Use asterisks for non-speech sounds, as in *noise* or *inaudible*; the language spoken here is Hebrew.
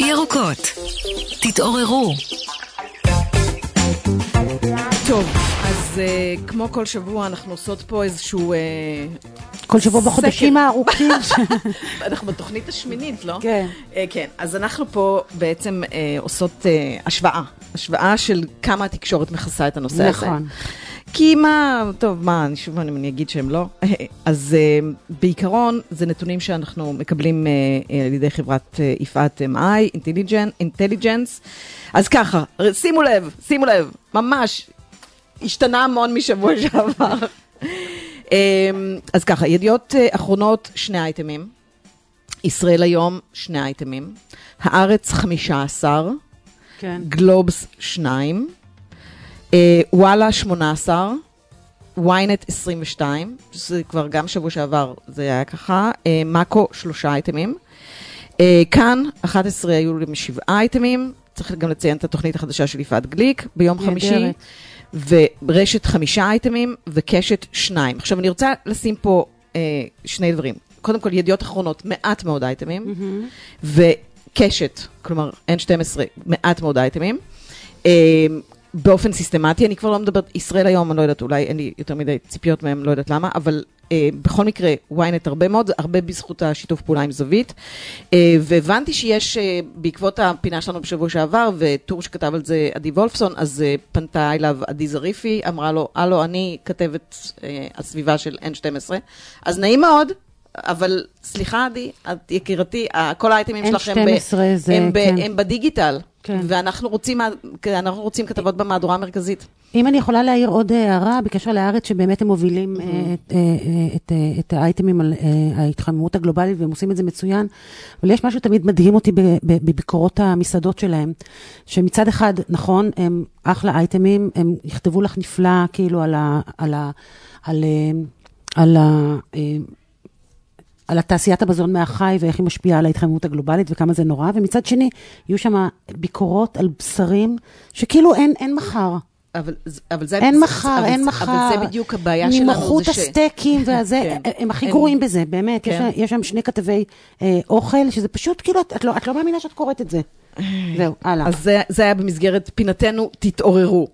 ירוקות, תתעוררו. טוב, אז uh, כמו כל שבוע אנחנו עושות פה איזשהו... Uh, כל שבוע בחודשים סקר. הארוכים. *laughs* אנחנו בתוכנית השמינית, לא? כן. Uh, כן, אז אנחנו פה בעצם uh, עושות uh, השוואה. השוואה של כמה התקשורת מכסה את הנושא הזה. נכון. כי מה, טוב, מה, אני שוב אני אני אגיד שהם לא. *laughs* אז uh, בעיקרון, זה נתונים שאנחנו מקבלים uh, על ידי חברת uh, יפעת MI, אינטליג'נס. אז ככה, שימו לב, שימו לב, ממש, השתנה המון משבוע *laughs* שעבר. um, אז ככה, ידיעות uh, אחרונות, שני אייטמים. ישראל היום, שני אייטמים. הארץ, 15. כן. גלובס, שניים. וואלה, 18. ynet 22, שזה כבר גם שבוע שעבר זה היה ככה, אה, מאקו שלושה אייטמים. אה, כאן 11 היו להם שבעה אייטמים, צריך גם לציין את התוכנית החדשה של יפעת גליק ביום נהדרת. חמישי, ורשת חמישה אייטמים וקשת שניים. עכשיו אני רוצה לשים פה אה, שני דברים. קודם כל ידיעות אחרונות, מעט מאוד אייטמים, וקשת, כלומר N12, מעט מאוד אייטמים. באופן סיסטמטי, אני כבר לא מדברת, ישראל היום, אני לא יודעת, אולי אין לי יותר מדי ציפיות מהם, לא יודעת למה, אבל אה, בכל מקרה, ynet הרבה מאוד, הרבה בזכות השיתוף פעולה עם זווית. אה, והבנתי שיש, אה, בעקבות הפינה שלנו בשבוע שעבר, וטור שכתב על זה עדי וולפסון, אז אה, פנתה אליו עדי זריפי, אמרה לו, הלו, אני כתבת אה, הסביבה של N12, אז נעים מאוד. אבל סליחה, עדי, את יקירתי, כל האייטמים שלכם ב- N12 זה, הם, ב- כן. הם בדיגיטל, כן. ואנחנו רוצים, אנחנו רוצים כתבות במהדורה המרכזית. אם אני יכולה להעיר עוד הערה בקשר לארץ, שבאמת הם מובילים אה, את, אה, אה, את, אה, את האייטמים על אה, ההתחממות הגלובלית, והם עושים את זה מצוין, אבל יש משהו תמיד מדהים אותי בביקורות המסעדות שלהם, שמצד אחד, נכון, הם אחלה אייטמים, הם יכתבו לך נפלא, כאילו, על ה... על ה... על, אה, על. אה, על התעשיית המזון מהחי ואיך היא משפיעה על ההתחממות הגלובלית וכמה זה נורא, ומצד שני, יהיו שם ביקורות על בשרים שכאילו אין, אין מחר. אבל, אבל זה... אין מחר, אבל אין מחר. אבל זה בדיוק הבעיה שלנו, זה ש... הסטייקים והזה, כן. הם הכי גרועים בזה, באמת. יש, כן. יש שם שני כתבי אה, אוכל, שזה פשוט, כאילו, את, את, לא, את לא מאמינה שאת קוראת את זה. זהו, הלאה. אז זה, זה היה במסגרת פינתנו, תתעוררו.